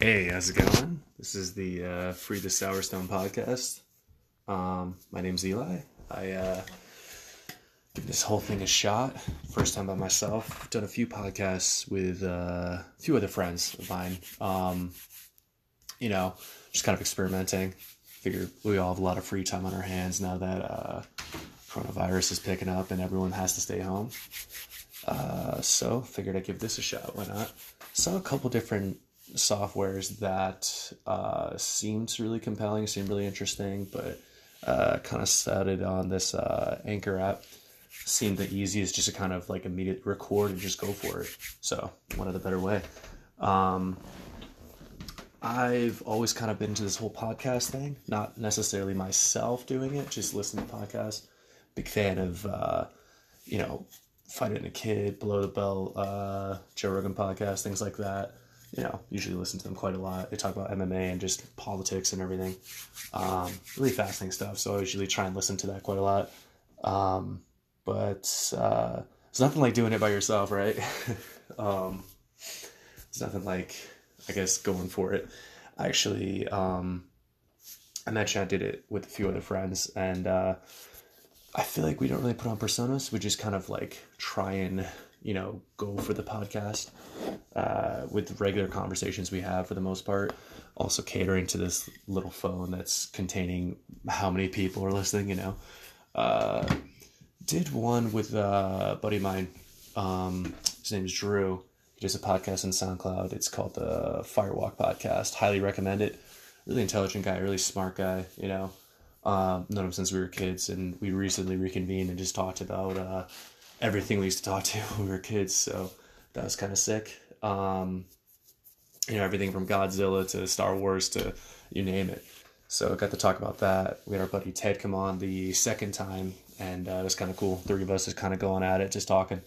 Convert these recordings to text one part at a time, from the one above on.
Hey, how's it going? This is the uh, Free the Sour Stone podcast. Um, my name's Eli. I uh, give this whole thing a shot. First time by myself. I've done a few podcasts with uh, a few other friends of mine. Um, you know, just kind of experimenting. Figure we all have a lot of free time on our hands now that uh, coronavirus is picking up and everyone has to stay home. Uh, so figured I'd give this a shot. Why not? Saw a couple different softwares that uh, seemed really compelling, seemed really interesting, but uh, kind of started on this uh, Anchor app. Seemed the easiest, just to kind of like immediate record and just go for it. So one of the better way. Um, I've always kind of been into this whole podcast thing, not necessarily myself doing it, just listening to podcasts. Big fan of, uh, you know, Fight Fighting a Kid, Below the Belt, uh, Joe Rogan podcast, things like that you know, usually listen to them quite a lot. They talk about MMA and just politics and everything. Um, really fascinating stuff. So I usually try and listen to that quite a lot. Um, but uh, it's nothing like doing it by yourself, right? um, it's nothing like, I guess, going for it. I actually, um, I mentioned I did it with a few other friends, and uh, I feel like we don't really put on personas. We just kind of like try and you know, go for the podcast uh, with regular conversations we have for the most part. Also catering to this little phone that's containing how many people are listening, you know. Uh, did one with a buddy of mine. Um, his name is Drew. He does a podcast on SoundCloud. It's called the Firewalk Podcast. Highly recommend it. Really intelligent guy, really smart guy, you know. Um, known him since we were kids, and we recently reconvened and just talked about uh, everything we used to talk to when we were kids. So that was kind of sick. Um, you know, everything from Godzilla to Star Wars to you name it. So I got to talk about that. We had our buddy Ted come on the second time, and uh, it was kind of cool. Three of us just kind of going at it, just talking.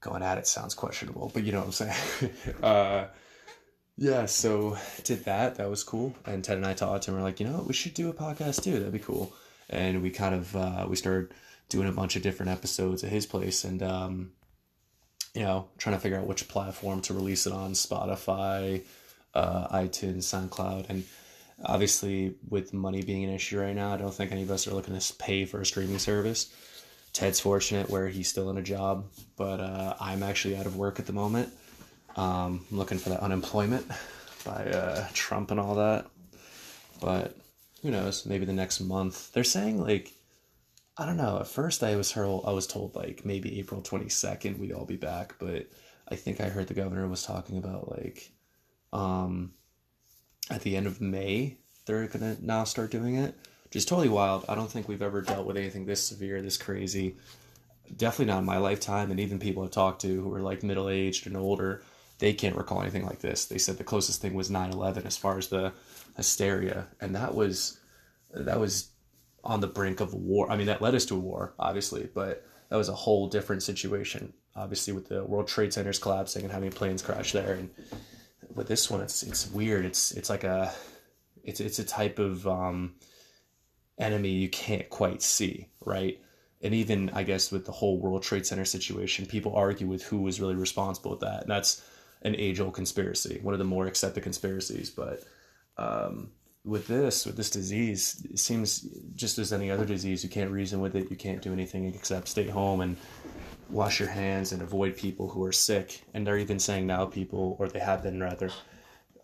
Going at it sounds questionable, but you know what I'm saying. uh, yeah, so did that. That was cool. And Ted and I talked, and we're like, you know, we should do a podcast too. That'd be cool. And we kind of uh, we started doing a bunch of different episodes at his place and um, you know trying to figure out which platform to release it on spotify uh, itunes soundcloud. And obviously with money being an issue right now i don't think any of us are looking to pay for a streaming service. Ted's fortunate where he's still in a job but uh, i'm actually out of work at the moment. Um, i'm looking for that unemployment by uh, trump and all that. But who knows? Maybe the next month. They're saying like I don't know. At first, I was heard, I was told like maybe April twenty second we'd all be back, but I think I heard the governor was talking about like, um, at the end of May they're gonna now start doing it, which is totally wild. I don't think we've ever dealt with anything this severe, this crazy. Definitely not in my lifetime, and even people I've talked to who are like middle aged and older, they can't recall anything like this. They said the closest thing was 9-11 as far as the hysteria, and that was that was on the brink of war. I mean, that led us to a war, obviously, but that was a whole different situation. Obviously, with the World Trade Centers collapsing and having planes crash there, and with this one, it's it's weird. It's it's like a it's it's a type of um, enemy you can't quite see, right? And even I guess with the whole World Trade Center situation, people argue with who was really responsible with that, and that's an age old conspiracy, one of the more accepted conspiracies, but. Um, with this with this disease it seems just as any other disease you can't reason with it you can't do anything except stay home and wash your hands and avoid people who are sick. And they're even saying now people or they have been rather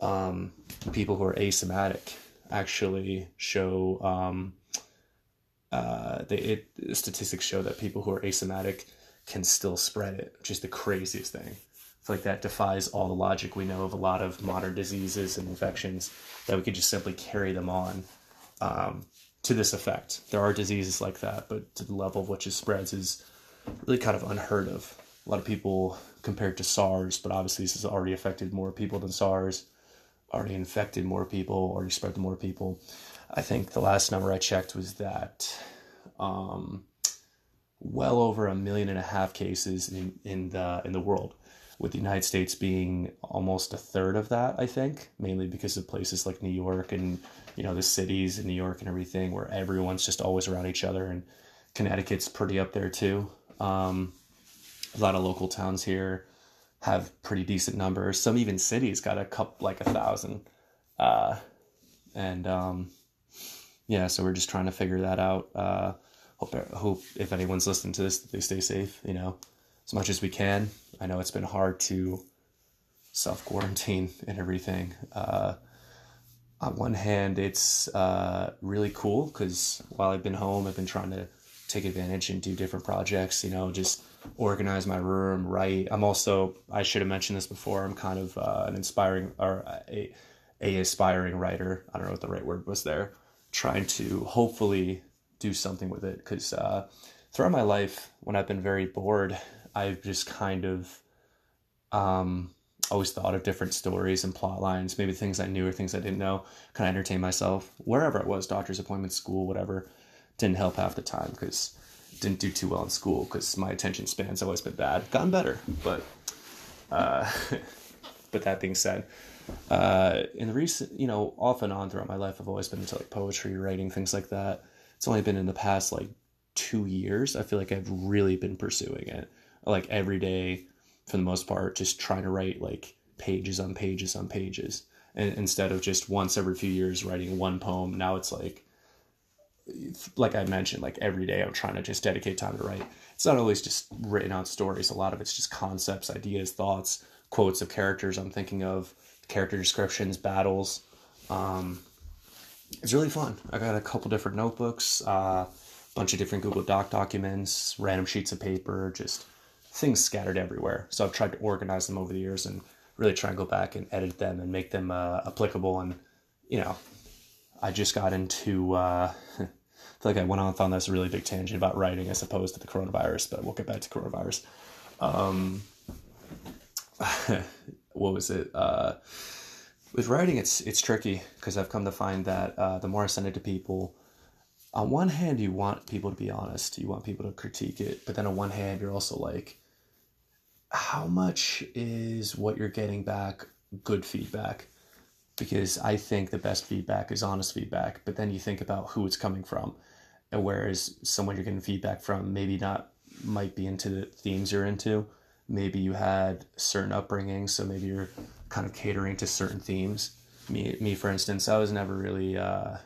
um, people who are asymptomatic actually show um, uh, they, it, statistics show that people who are asymptomatic can still spread it which is the craziest thing like that defies all the logic we know of a lot of modern diseases and infections that we could just simply carry them on um, to this effect. There are diseases like that, but to the level of which it spreads is really kind of unheard of. A lot of people compared to SARS, but obviously this has already affected more people than SARS, already infected more people, already spread to more people. I think the last number I checked was that um, well over a million and a half cases in, in the in the world with the United States being almost a third of that, I think, mainly because of places like New York and, you know, the cities in New York and everything where everyone's just always around each other. And Connecticut's pretty up there too. Um, a lot of local towns here. have pretty decent numbers. Some even cities got a cup like a thousand. Uh, and um, yeah, so we're just trying to figure that out. Uh, hope hope if anyone's listening to this, they stay safe. You know, as much as we can. I know it's been hard to self quarantine and everything. Uh, on one hand, it's uh, really cool because while I've been home, I've been trying to take advantage and do different projects. You know, just organize my room, write. I'm also I should have mentioned this before. I'm kind of uh, an inspiring or a a aspiring writer. I don't know what the right word was there. Trying to hopefully do something with it because uh, throughout my life, when I've been very bored, I've just kind of um, always thought of different stories and plot lines, maybe things I knew or things I didn't know, kind of entertain myself wherever it was, doctor's appointment, school, whatever. Didn't help half the time because didn't do too well in school because my attention span's always been bad. Gotten better, but uh, but that being said, uh, in the recent, you know, off and on throughout my life, I've always been into like poetry, writing, things like that. It's only been in the past like two years. I feel like I've really been pursuing it, like every day, for the most part, just trying to write like pages on pages on pages, and instead of just once every few years writing one poem. Now it's like like I mentioned, like every day I'm trying to just dedicate time to write. It's not always just written out stories. A lot of it's just concepts, ideas, thoughts, quotes of characters I'm thinking of, character descriptions, battles. Um, it's really fun. I got a couple different notebooks, a uh, bunch of different Google Doc documents, random sheets of paper, just things scattered everywhere. So I've tried to organize them over the years and really try and go back and edit them and make them uh, applicable. And you know, I just got into. Uh, I feel like I went off on this really big tangent about writing as opposed to the coronavirus, but we'll get back to coronavirus. Um, what was it? Uh, with writing, it's it's tricky because I've come to find that uh, the more I send it to people, on one hand, you want people to be honest, you want people to critique it, but then on one hand, you're also like, how much is what you're getting back good feedback? Because I think the best feedback is honest feedback, but then you think about who it's coming from, and whereas someone you're getting feedback from maybe not might be into the themes you're into, maybe you had certain upbringing, so maybe you're kind of catering to certain themes. Me, me, for instance, I was never really uh,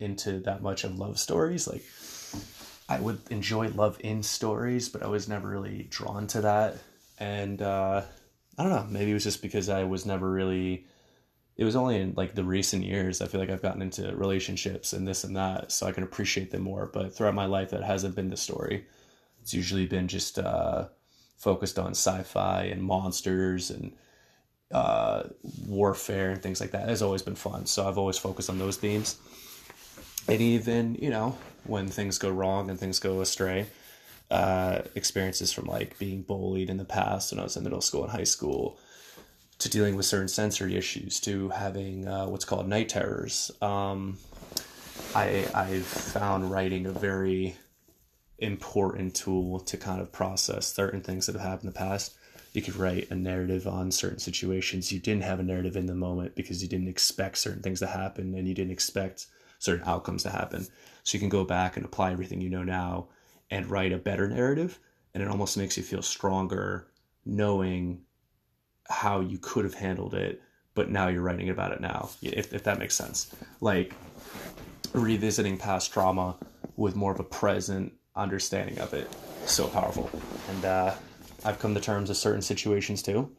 into that much of love stories. Like, I would enjoy love in stories, but I was never really drawn to that. And uh, I don't know, maybe it was just because I was never really. It was only in like the recent years I feel like I've gotten into relationships and this and that, so I can appreciate them more. But throughout my life, that hasn't been the story. It's usually been just uh, focused on sci-fi and monsters and uh, warfare and things like that. has always been fun. So I've always focused on those themes. And even, you know, when things go wrong and things go astray, uh, experiences from like being bullied in the past when I was in middle school and high school, to dealing with certain sensory issues, to having uh, what's called night terrors. Um, I I've found writing a very important tool to kind of process certain things that have happened in the past. You could write a narrative on certain situations. You didn't have a narrative in the moment because you didn't expect certain things to happen and you didn't expect certain outcomes to happen. So you can go back and apply everything you know now and write a better narrative. And it almost makes you feel stronger knowing how you could have handled it, but now you're writing about it now, if, if that makes sense. Like revisiting past trauma with more of a present understanding of it so powerful. And uh, I've come to terms with certain situations too.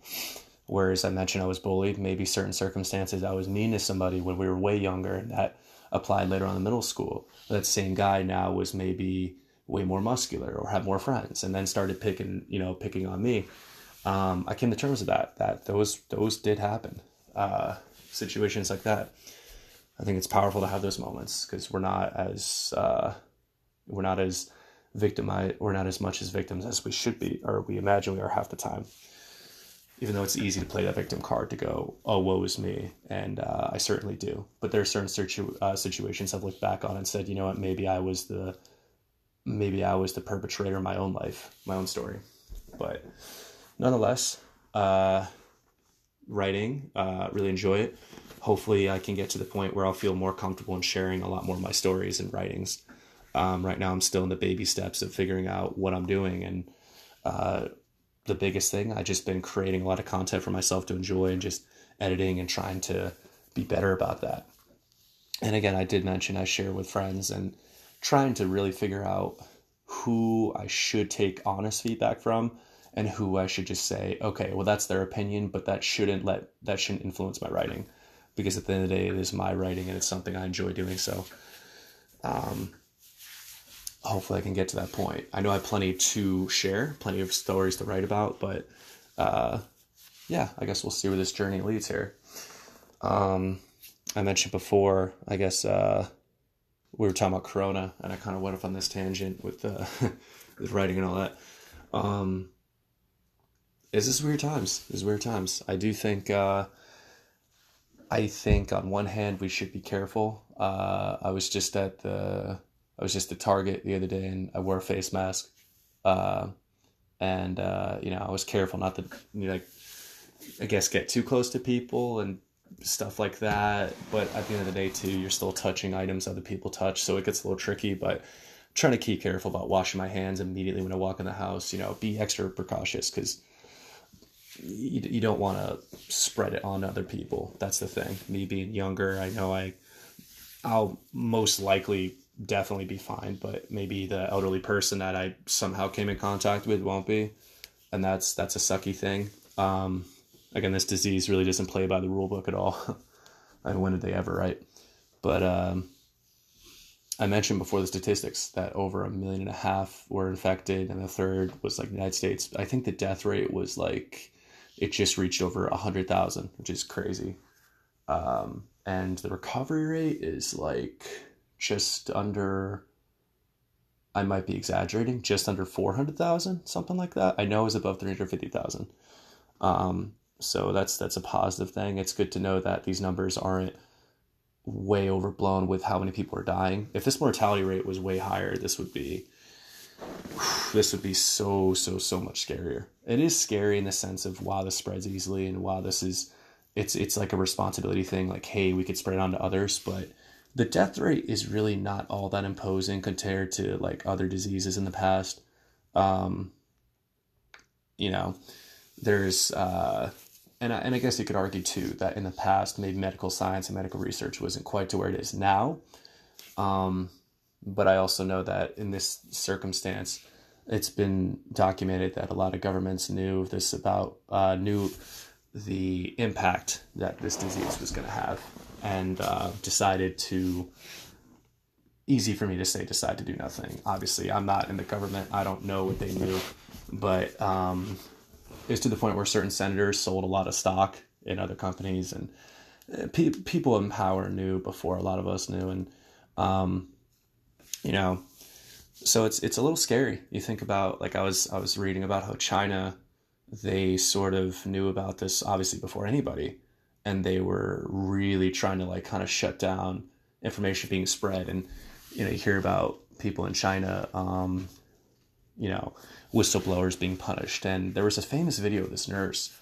Whereas I mentioned I was bullied, maybe certain circumstances I was mean to somebody when we were way younger, and that applied later on in middle school. That same guy now was maybe way more muscular or have more friends, and then started picking, you know, picking on me. Um, I came to terms with that. That those those did happen. Uh, situations like that. I think it's powerful to have those moments because we're not as uh, we're not as victimized we're not as much as victims as we should be or we imagine we are half the time even though it's easy to play that victim card to go oh woe is me and uh, i certainly do but there are certain situ- uh, situations i've looked back on and said you know what maybe i was the maybe i was the perpetrator in my own life my own story but nonetheless uh, writing uh, really enjoy it hopefully i can get to the point where i'll feel more comfortable in sharing a lot more of my stories and writings um, right now, I'm still in the baby steps of figuring out what I'm doing and uh, the biggest thing. I've just been creating a lot of content for myself to enjoy and just editing and trying to be better about that. And again, I did mention I share with friends and trying to really figure out who I should take honest feedback from and who I should just say, okay, well that's their opinion, but that shouldn't let that shouldn't influence my writing because at the end of the day it is my writing and it's something I enjoy doing. So um, hopefully I can get to that point. I know I have plenty to share, plenty of stories to write about, but uh, yeah, I guess we'll see where this journey leads here. Um, I mentioned before, I guess uh, we were talking about Corona, and I kind of went off on this tangent with uh, with writing and all that. Um, is this weird times? Is weird times. I do think. Uh, I think on one hand we should be careful. Uh, I was just at the I was just at Target the other day and I wore a face mask, uh, and uh, you know I was careful not to you know, like I guess get too close to people and stuff like that. But at the end of the day, too, you're still touching items other people touch, so it gets a little tricky. But trying to keep careful about washing my hands immediately when I walk in the house. You know, be extra precautious because you, you don't want to spread it on other people. That's the thing. Me being younger, I know I I'll most likely definitely be fine, but maybe the elderly person that I somehow came in contact with won't be, and that's that's a sucky thing. Um, again, this disease really doesn't play by the rule book at all. I mean, when did they ever, right? But um, I mentioned before the statistics that over a million and a half were infected, and the third was like the United States. I think the death rate was like it just reached over a hundred thousand, which is crazy. Um, and the recovery rate is like just under. I might be exaggerating, just under four hundred thousand, something like that. I know was above three hundred fifty thousand. Um, so that's that's a positive thing. It's good to know that these numbers aren't way overblown with how many people are dying. If this mortality rate was way higher, this would be this would be so so so much scarier. It is scary in the sense of wow, this spreads easily and wow, this is it's it's like a responsibility thing. Like hey, we could spread it on to others, but the death rate is really not all that imposing compared to like other diseases in the past. Um, you know, there's uh, and I, and I guess you could argue too that in the past maybe medical science and medical research wasn't quite to where it is now. Um, but I also know that in this circumstance, it's been documented that a lot of governments knew this about uh, knew the impact that this disease was going to have and uh, decided to easy for me to say decide to do nothing. Obviously i'm not in the government. I don't know what they knew. But um, it's to the point where certain senators sold a lot of stock in other companies and uh, pe- people in power knew before a lot of us knew and um, you know so it's it's a little scary. You think about like i was i was reading about how china they sort of knew about this obviously before anybody and they were really trying to like kind of shut down information being spread and you know you hear about people in china um, you know whistleblowers being punished. And there was a famous video of this nurse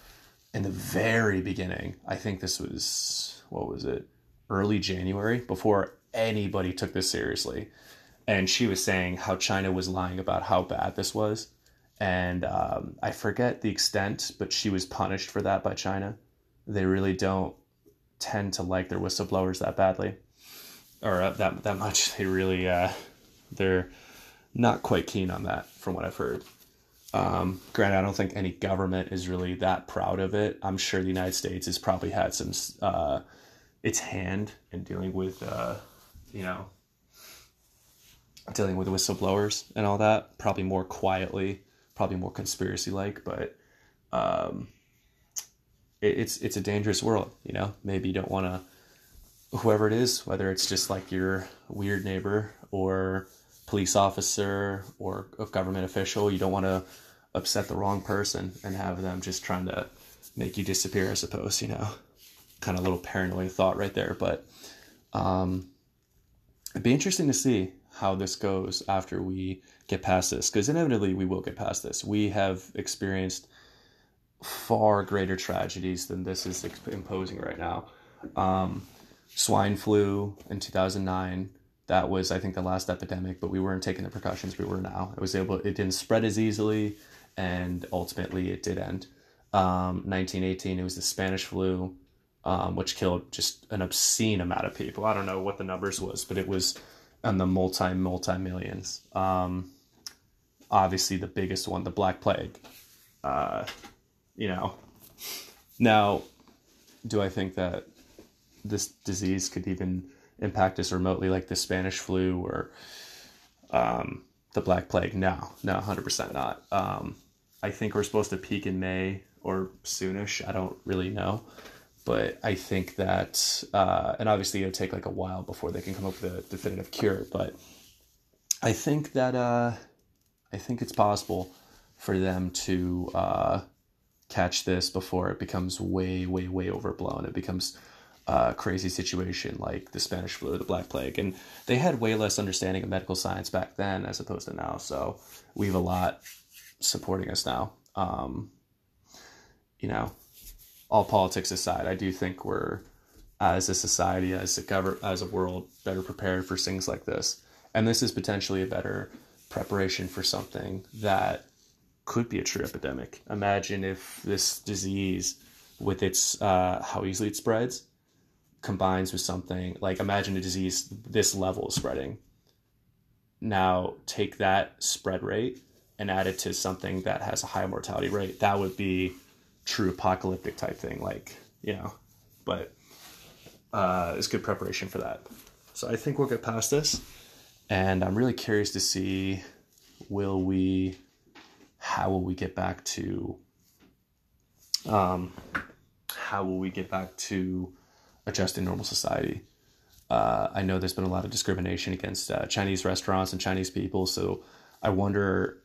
in the very beginning. I think this was, what was it, early January, before anybody took this seriously. And she was saying how China was lying about how bad this was. And um, I forget the extent, but she was punished for that by China. They really don't tend to like their whistleblowers that badly or uh, that that much. They really uh, they're not quite keen on that, from what I've heard. Um, granted, I don't think any government is really that proud of it. I'm sure the United States has probably had some uh, its hand in dealing with, uh, you know, dealing with whistleblowers and all that. Probably more quietly, probably more conspiracy like, but um, it, it's it's a dangerous world. You know, maybe you don't want to, whoever it is, whether it's just like your weird neighbor or police officer or a government official. You don't want to upset the wrong person and have them just trying to make you disappear, I suppose, you know. Kind of a little paranoid thought right there. But um, it'd be interesting to see how this goes after we get past this, because inevitably we will get past this. We have experienced far greater tragedies than this is imposing right now. Um, swine flu in 2009 that was i think the last epidemic but we weren't taking the precautions we were now it was able it didn't spread as easily and ultimately it did end. Um, 1918, it was the Spanish flu, um, which killed just an obscene amount of people. I don't know what the numbers was, but it was in the multi multi millions. Um, obviously, the biggest one, the Black Plague. Uh, you know, now, do I think that this disease could even impact us remotely, like the Spanish flu or um, the Black Plague? No, no, hundred percent not. I think we're supposed to peak in May or soonish. I don't really know, but I think that, uh, and obviously it'll take like a while before they can come up with a definitive cure. But I think that uh, I think it's possible for them to uh, catch this before it becomes way, way, way overblown. It becomes a crazy situation like the Spanish flu the Black Plague. And they had way less understanding of medical science back then as opposed to now. So we have a lot supporting us now. Um, you know, all politics aside, I do think we're, as a society, as a government, as a world, better prepared for things like this. And this is potentially a better preparation for something that could be a true epidemic. Imagine if this disease, with its uh, how easily it spreads, combines with something like imagine a disease this level of spreading. Now take that spread rate and add it to something that has a high mortality rate. That would be true apocalyptic type thing, like you know. But uh, it's good preparation for that. So I think we'll get past this, and I'm really curious to see will we how will we get back to um, how will we get back to adjusting normal society? Uh, I know there's been a lot of discrimination against uh, Chinese restaurants and Chinese people, so I wonder.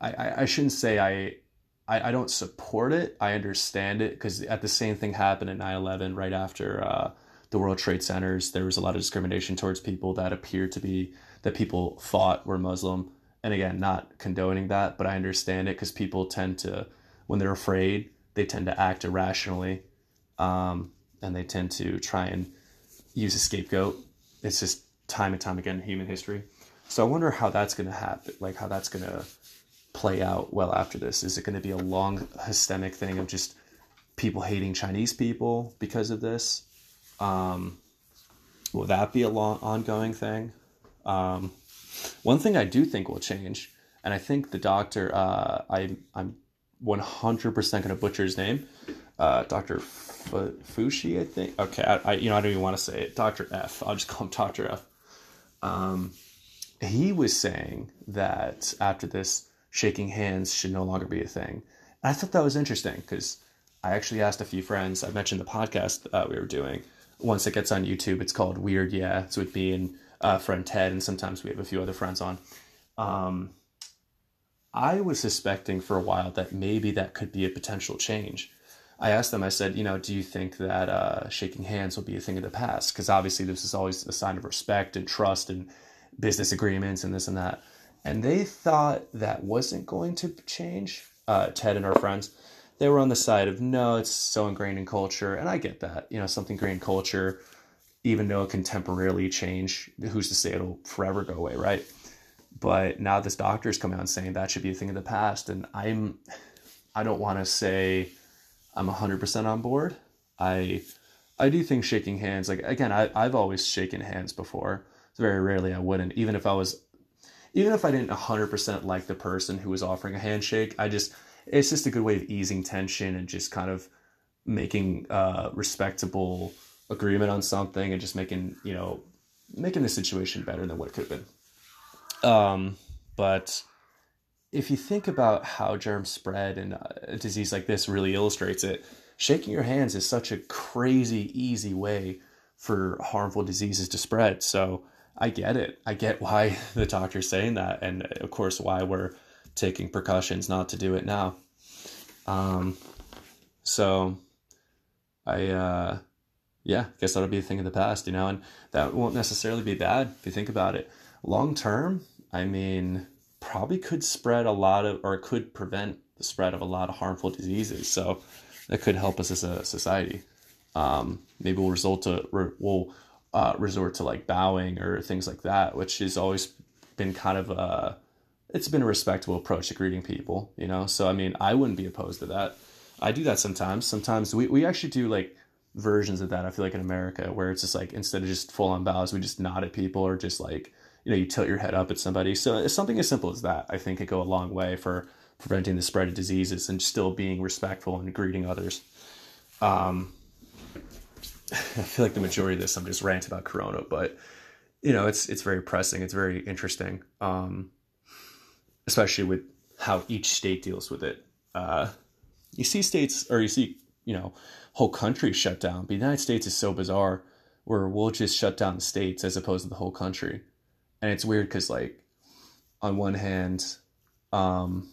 I, I, I shouldn't say I, I, I don't support it. I understand it because at the same thing happened at 9-11 right after uh, the World Trade Centers. There was a lot of discrimination towards people that appeared to be that people thought were Muslim and again, not condoning that, but I understand it because people tend to, when they're afraid, they tend to act irrationally, um, and they tend to try and use a scapegoat. It's just time and time again in human history. So I wonder how that's going to happen, like how that's going to play out well after this. Is it going to be a long systemic thing of just people hating Chinese people because of this? Um, will that be a long ongoing thing? Um, one thing I do think will change, and I think the doctor, uh, I, I'm 100% going to butcher his name, uh, Dr. F- Fushi, I think. Okay, I, I, you know, I don't even want to say it. Dr. F. I'll just call him Dr. F. Um, he was saying that after this, shaking hands should no longer be a thing. And I thought that was interesting because I actually asked a few friends. I mentioned the podcast uh, we were doing. Once it gets on YouTube, it's called Weird Yeah. It's with me and uh, friend Ted, and sometimes we have a few other friends on. Um, I was suspecting for a while that maybe that could be a potential change. I asked them, I said, you know, do you think that uh, shaking hands will be a thing of the past? Because obviously, this is always a sign of respect and trust and business agreements and this and that. And they thought that wasn't going to change. Uh, Ted and our friends, they were on the side of no, it's so ingrained in culture. And I get that, you know, something ingrained in culture even though it can temporarily change, who's to say it'll forever go away, right? But now this doctor's come out saying that should be a thing of the past, and I'm, I don't want to say I'm hundred percent on board. I, I do think shaking hands, like again, I I've always shaken hands before. Very rarely I wouldn't, even if I was, even if I didn't hundred percent like the person who was offering a handshake. I just, it's just a good way of easing tension and just kind of making uh, respectable agreement on something and just making you know making the situation better than what it could have been. Um, but if you think about how germs spread and a disease like this really illustrates it, shaking your hands is such a crazy easy way for harmful diseases to spread. So I get it. I get why the doctor's saying that, and of course why we're taking precautions not to do it now. Um, so I uh, yeah, guess that'll be a thing of the past, you know, and that won't necessarily be bad if you think about it. Long term, I mean, probably could spread a lot of, or could prevent the spread of a lot of harmful diseases. So that could help us as a society. Um, maybe we'll result to we'll uh, resort to like bowing or things like that, which has always been kind of a it's been a respectable approach to greeting people, you know. So I mean, I wouldn't be opposed to that. I do that sometimes. Sometimes we we actually do like versions of that. I feel like in America where it's just like instead of just full on bows, we just nod at people or just like you know you tilt your head up at somebody. So it's something as simple as that. I think could go a long way for preventing the spread of diseases and still being respectful and greeting others. Um, I feel like the majority of this I'm just ranting about Corona, but you know it's it's very pressing. It's very interesting. Um, especially with how each state deals with it. Uh, you see states, or you see, you know, whole countries shut down. But the United States is so bizarre where we'll just shut down the states as opposed to the whole country. And it's weird because, like, on one hand, um,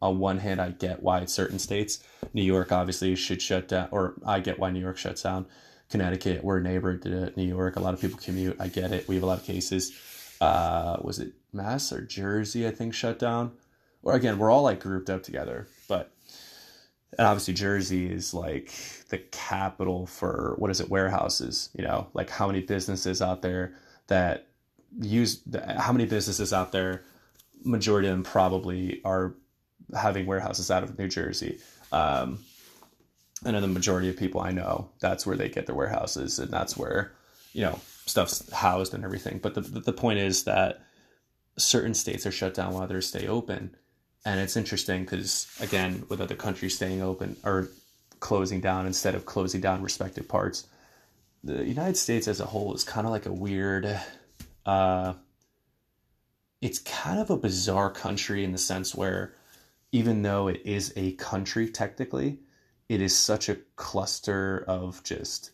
on one hand, I get why certain states, New York obviously should shut down, or I get why New York shuts down. Connecticut, we're a neighbor to New York. A lot of people commute. I get it. We have a lot of cases. Uh, was it Mass or Jersey, I think, shut down. Or again, we're all like grouped up together, but and obviously Jersey is like the capital for what is it warehouses you know like how many businesses out there that use how many businesses out there majority of them probably are having warehouses out of New Jersey um, and then the majority of people I know that's where they get their warehouses and that's where you know stuff's housed and everything but the, the point is that certain states are shut down while others stay open. And it's interesting because, again, with other countries staying open or closing down instead of closing down respective parts, the United States as a whole is kind of like a weird, uh, it's kind of a bizarre country in the sense where even though it is a country technically, it is such a cluster of just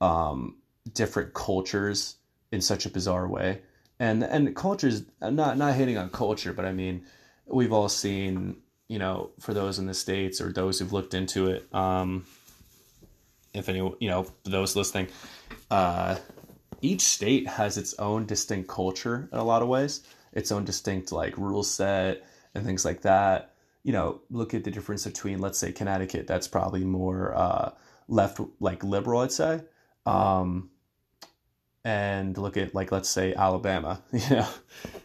um, different cultures in such a bizarre way and and culture's not not hitting on culture, but I mean, we've all seen you know for those in the states or those who've looked into it. Um, if any, you know, those listening, uh, each state has its own distinct culture in a lot of ways, its own distinct like rule set and things like that. You know, look at the difference between, let's say, Connecticut. That's probably more uh, left, like liberal, I'd say. Um, and look at like let's say Alabama, you know,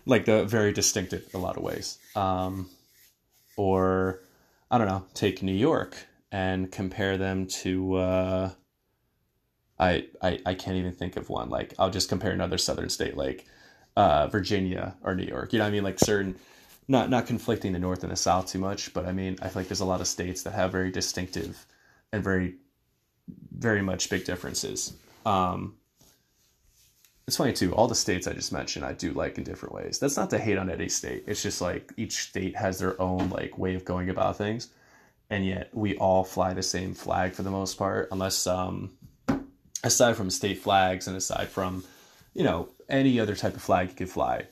like the very distinctive in a lot of ways. Um, or I don't know, take New York and compare them to uh, I, I I can't even think of one. Like I'll just compare another southern state like uh, Virginia or New York. You know, what I mean like certain not not conflicting the north and the south too much, but I mean I feel like there's a lot of states that have very distinctive and very very much big differences. Um, it's funny too. All the states I just mentioned, I do like in different ways. That's not to hate on any state. It's just like each state has their own like way of going about things, and yet we all fly the same flag for the most part, unless um, aside from state flags and aside from, you know, any other type of flag you could fly,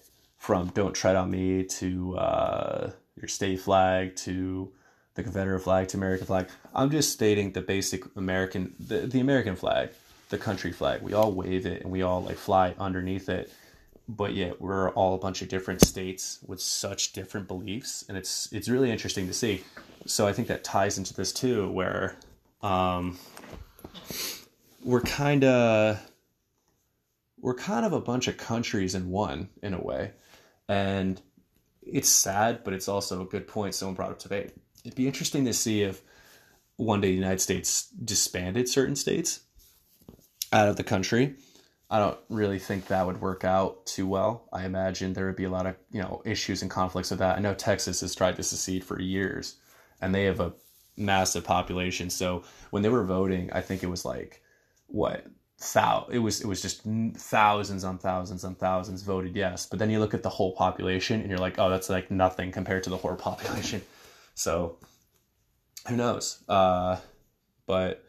from "Don't Tread on Me" to uh, your state flag to the Confederate flag to American flag. I'm just stating the basic American, the, the American flag the country flag. We all wave it and we all like fly underneath it. But yet we're all a bunch of different states with such different beliefs, and it's it's really interesting to see. So I think that ties into this too, where um, we're kind of we're kind of a bunch of countries in one in a way, and it's sad, but it's also a good point someone brought up today. It'd be interesting to see if one day the United States disbanded certain states out of the country. I don't really think that would work out too well. I imagine there would be a lot of you know issues and conflicts with that. I know Texas has tried to secede for years, and they have a massive population. So when they were voting, I think it was like what thou it was it was just thousands on thousands on thousands voted yes. But then you look at the whole population, and you're like, oh, that's like nothing compared to the whole population. So who knows? Uh, but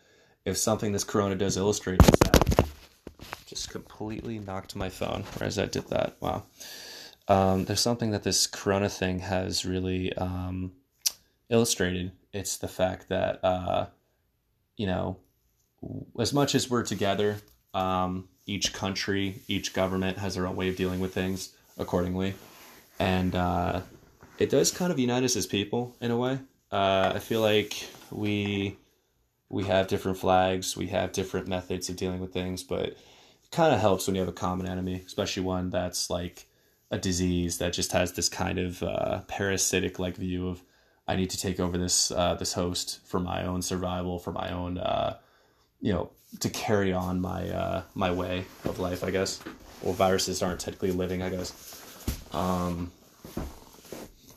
if something this Corona does illustrate is that just completely knocked my phone as I did that. Wow. Um, there's something that this Corona thing has really um, illustrated. It's the fact that uh, you know, as much as we're together, um, each country, each government has their own way of dealing with things accordingly, and uh, it does kind of unite us as people in a way. Uh, I feel like we we have different flags, we have different methods of dealing with things, but it kind of helps when you have a common enemy, especially one that's like a disease that just has this kind of uh, parasitic like view of I need to take over this uh, this host for my own survival, for my own uh, you know to carry on my uh, my way of life, I guess. Well, viruses aren't technically living, I guess. Um,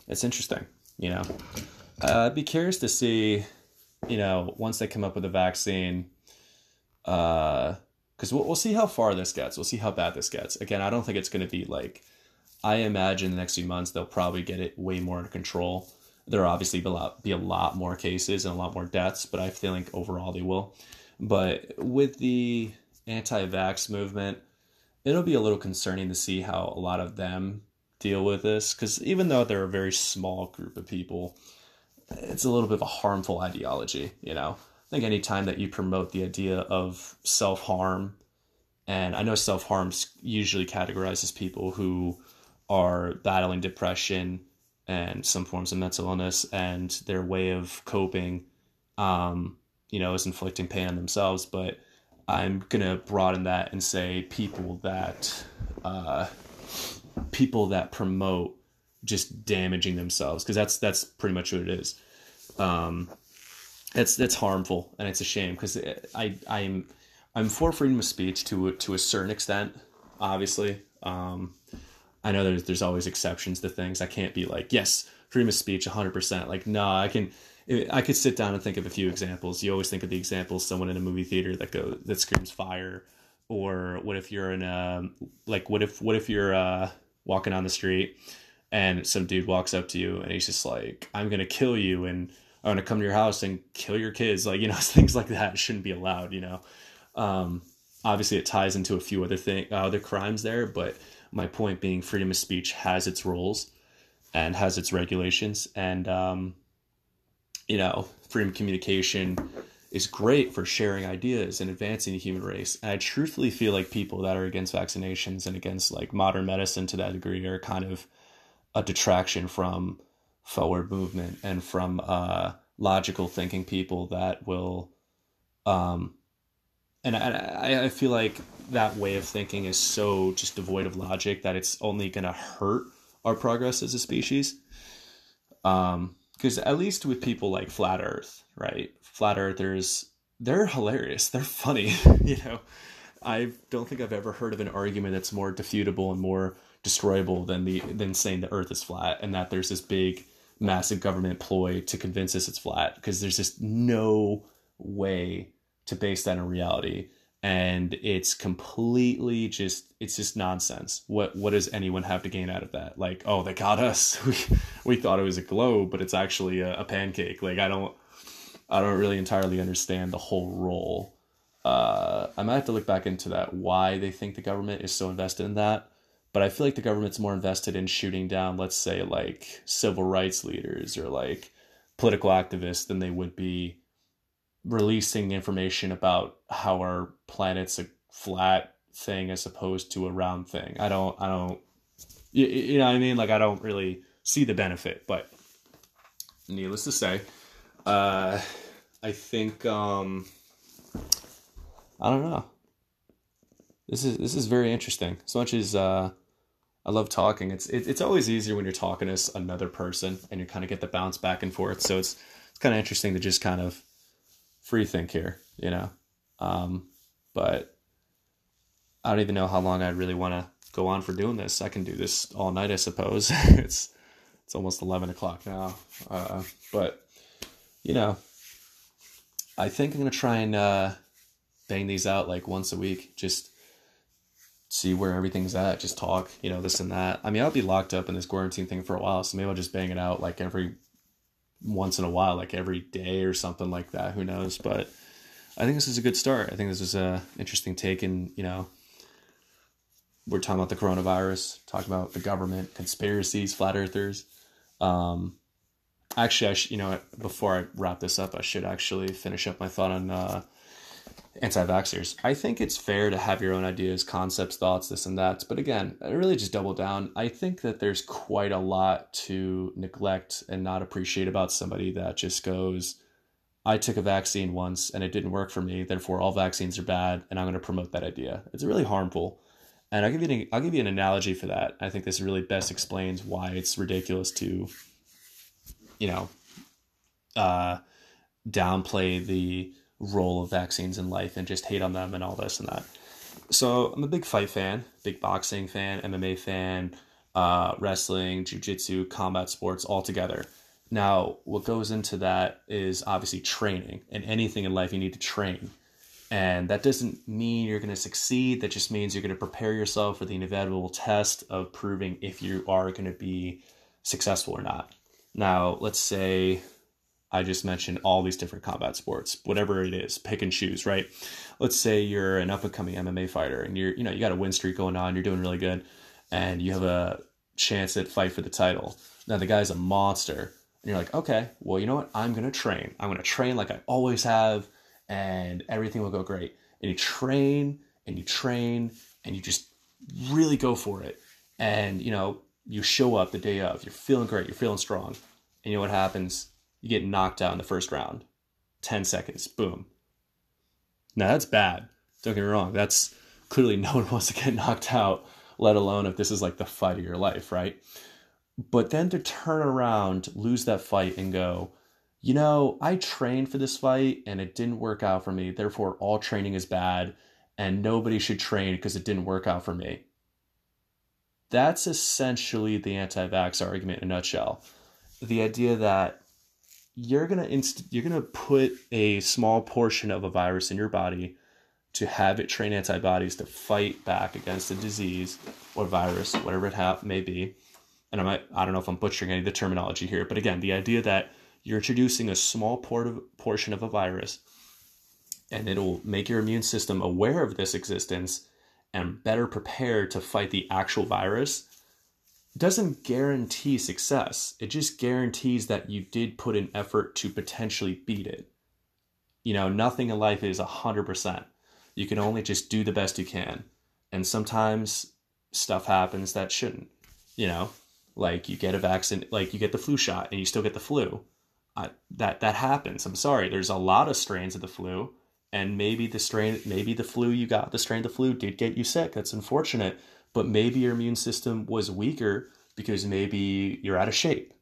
it's interesting, you know. Uh, I'd be curious to see, you know, once they come up with a vaccine, because uh, we'll, we'll see how far this gets. We'll see how bad this gets. Again, I don't think it's going to be like. I imagine the next few months they'll probably get it way more under control. There'll obviously be a lot, be a lot more cases and a lot more deaths, but I feel like overall they will. But with the anti-vax movement, it'll be a little concerning to see how a lot of them deal with this because even though they're a very small group of people, it's a little bit of a harmful ideology. You know, I think anytime that you promote the idea of self harm, and I know self harm's usually categorizes people who are battling depression and some forms of mental illness, and their way of coping, um, you know, is inflicting pain on themselves. But I'm gonna broaden that and say people that uh, people that promote just damaging themselves because that's that's pretty much what it is. Um, it's that's harmful and it's a shame because I I'm I'm for freedom of speech to to a certain extent. Obviously, um, I know there's there's always exceptions to things. I can't be like yes freedom of speech 100 percent. Like no, I can I could sit down and think of a few examples. You always think of the example someone in a movie theater that go that screams fire, or what if you're in a like what if what if you're uh, walking on the street and some dude walks up to you and he's just like I'm gonna kill you and I'm gonna come to your house and kill your kids like you know things like that shouldn't be allowed you know. Um, obviously, it ties into a few other thing uh, other crimes there, but my point being freedom of speech has its rules and has its regulations and um, you know, freedom of communication is great for sharing ideas and advancing the human race. And I truthfully feel like people that are against vaccinations and against like modern medicine to that degree are kind of a detraction from forward movement and from uh, logical thinking people that will um and I, I feel like that way of thinking is so just devoid of logic that it's only going to hurt our progress as a species um because at least with people like flat earth right? Flat earthers they're hilarious. They're funny you know? I don't think i've ever heard of an argument that's more defutable and more destroyable than the than saying the earth is flat and that there's this big massive government ploy to convince us it's flat because there's just no way to base that in reality and it's completely just it's just nonsense. What what does anyone have to gain out of that? Like oh they got us. We, we thought it was a globe but it's actually a, a pancake. Like i don't i don't really entirely understand the whole role. Uh, i might have to look back into that why they think the government is so invested in that but i feel like the government's more invested in shooting down let's say like civil rights leaders or like political activists than they would be releasing information about how our planet's a flat thing as opposed to a round thing. I don't, I don't, you, you know what I mean? Like, I don't really see the benefit, but needless to say, uh, I think, um, I don't know. This is, this is very interesting. As much as, uh, I love talking. It's it, it's always easier when you're talking to another person and you kind of get the bounce back and forth. So it's it's kind of interesting to just kind of free think here, you know. Um, but I don't even know how long I really want to go on for doing this. I can do this all night, I suppose. it's it's almost eleven o'clock now, uh, but you know, I think I'm gonna try and uh, bang these out like once a week. Just see where everything's at. Just talk, you know, this and that. I mean, I'll be locked up in this quarantine thing for a while, so maybe I'll just bang it out like every once in a while, like every day or something like that. Who knows? But I think this is a good start. I think this is a interesting take, and you know, we're talking about the coronavirus, talking about the government, conspiracies, flat earthers. Um, actually, I sh- you know, before I wrap this up, I should actually finish up my thought on uh, anti-vaxxers. I think it's fair to have your own ideas, concepts, thoughts, this and that. But again, I really just double down. I think that there's quite a lot to neglect and not appreciate about somebody that just goes, I took a vaccine once and it didn't work for me, therefore all vaccines are bad, and I'm going to promote that idea. It's really harmful. And I'll give you an, I'll give you an analogy for that. I think this really best explains why it's ridiculous to, you know, uh, downplay the role of vaccines in life and just hate on them and all this and that. So I'm a big fight fan, big boxing fan, MMA fan, uh, wrestling, jujitsu, combat sports all together. Now, what goes into that is obviously training, and anything in life you need to train. And that doesn't mean you're going to succeed. That just means you're going to prepare yourself for the inevitable test of proving if you are going to be successful or not. Now, let's say I just mentioned all these different combat sports, whatever it is, pick and choose, right? Let's say you're an up and coming MMA fighter and you're, you know, you got a win streak going on, you're doing really good, and you have a chance at fight for the title. Now the guy's a monster, and you're like, okay, well, you know what? I'm gonna train. I'm gonna train like I always have, and everything will go great. And you train and you train and you just really go for it. And you know, you show up the day of, you're feeling great, you're feeling strong, and you know what happens? You get knocked out in the first round. 10 seconds, boom. Now that's bad. Don't get me wrong. That's clearly no one wants to get knocked out, let alone if this is like the fight of your life, right? But then to turn around, lose that fight, and go, you know, I trained for this fight and it didn't work out for me. Therefore, all training is bad and nobody should train because it didn't work out for me. That's essentially the anti vax argument in a nutshell. The idea that you're gonna inst- you're gonna put a small portion of a virus in your body to have it train antibodies to fight back against a disease or virus, whatever it ha- may be. And I might I don't know if I'm butchering any of the terminology here, but again, the idea that you're introducing a small port of, portion of a virus and it'll make your immune system aware of this existence and better prepared to fight the actual virus doesn't guarantee success. It just guarantees that you did put an effort to potentially beat it. You know, nothing in life is 100%. You can only just do the best you can. And sometimes stuff happens that shouldn't. You know, like you get a vaccine, like you get the flu shot and you still get the flu. I, that that happens. I'm sorry. There's a lot of strains of the flu, and maybe the strain, maybe the flu you got, the strain of the flu did get you sick. That's unfortunate but maybe your immune system was weaker because maybe you're out of shape.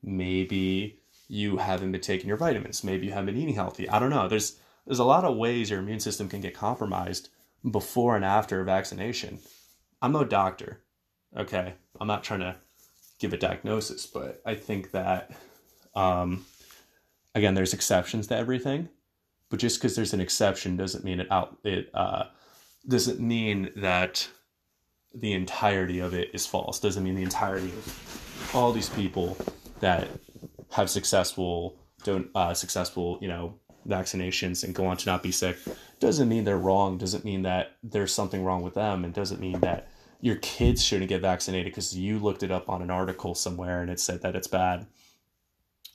Maybe you haven't been taking your vitamins. Maybe you haven't been eating healthy. I don't know. There's there's a lot of ways your immune system can get compromised before and after a vaccination. I'm no doctor. Okay. I'm not trying to give a diagnosis, but I think that um, again, there's exceptions to everything. But just because there's an exception doesn't mean it out it uh, doesn't mean that the entirety of it is false. Doesn't mean the entirety of all these people that have successful don't uh, successful you know vaccinations and go on to not be sick doesn't mean they're wrong. Doesn't mean that there's something wrong with them, and doesn't mean that your kids shouldn't get vaccinated because you looked it up on an article somewhere and it said that it's bad.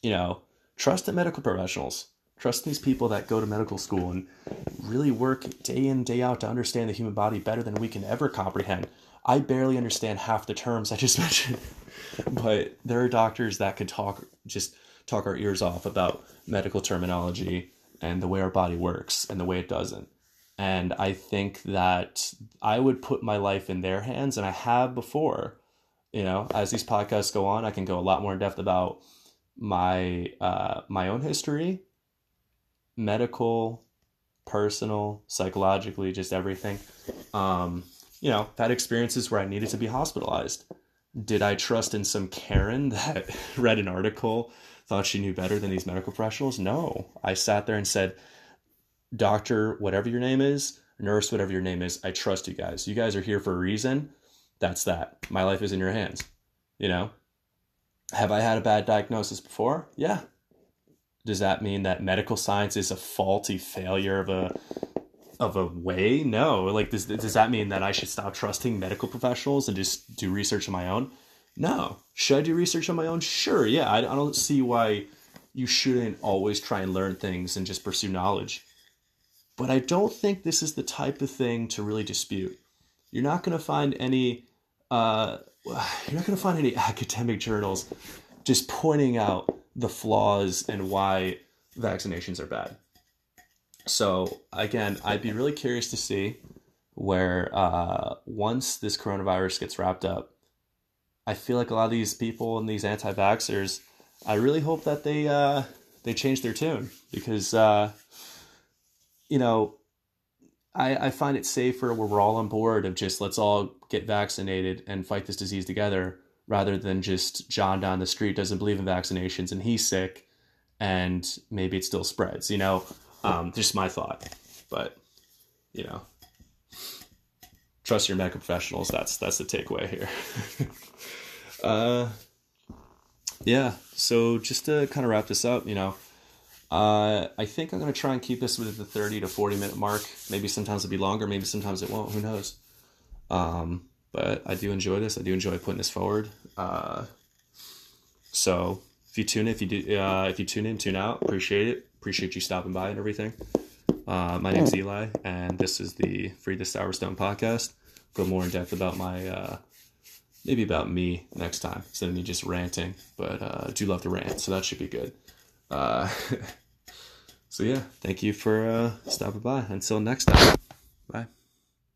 You know, trust the medical professionals. Trust these people that go to medical school and really work day in, day out to understand the human body better than we can ever comprehend. I barely understand half the terms I just mentioned, but there are doctors that could talk just talk our ears off about medical terminology and the way our body works and the way it doesn't. And I think that I would put my life in their hands, and I have before. You know, as these podcasts go on, I can go a lot more in depth about my uh, my own history, medical, personal, psychologically, just everything. Um, you know, had experiences where I needed to be hospitalized. Did I trust in some Karen that read an article, thought she knew better than these medical professionals? No. I sat there and said, Doctor, whatever your name is, nurse, whatever your name is, I trust you guys. You guys are here for a reason. That's that. My life is in your hands. You know? Have I had a bad diagnosis before? Yeah. Does that mean that medical science is a faulty failure of a of a way. No, like does does that mean that I should stop trusting medical professionals and just do research on my own? No. Should I do research on my own? Sure. Yeah, I, I don't see why you shouldn't always try and learn things and just pursue knowledge. But I don't think this is the type of thing to really dispute. You're not going to find any. Uh, you're not going to find any academic journals just pointing out the flaws and why vaccinations are bad. So again, I'd be really curious to see where uh, once this coronavirus gets wrapped up, I feel like a lot of these people and these anti-vaxxers, I really hope that they uh, they change their tune because uh, you know I, I find it safer where we're all on board of just let's all get vaccinated and fight this disease together rather than just John down the street doesn't believe in vaccinations and he's sick and maybe it still spreads, you know? Um, just my thought. But, you know, trust your medical professionals. That's, that's the takeaway here. uh, yeah. So just to kind of wrap this up, you know, uh, I think I'm to try and keep this within the 30 to 40 minute mark. Maybe sometimes it'll be longer, maybe sometimes it won't. Who knows? Um, but I do enjoy this. I do enjoy putting this forward. Uh, so if you tune in, if you do, uh, if you tune in, tune out, appreciate it. Appreciate you stopping by and everything. Uh, my name's Eli, and this is the Free the Sour Stone podcast. Go more in depth about my, uh, maybe about me next time instead of me just ranting. But uh, I do love to rant, so that should be good. Uh, so yeah, thank you for uh, stopping by. Until next time.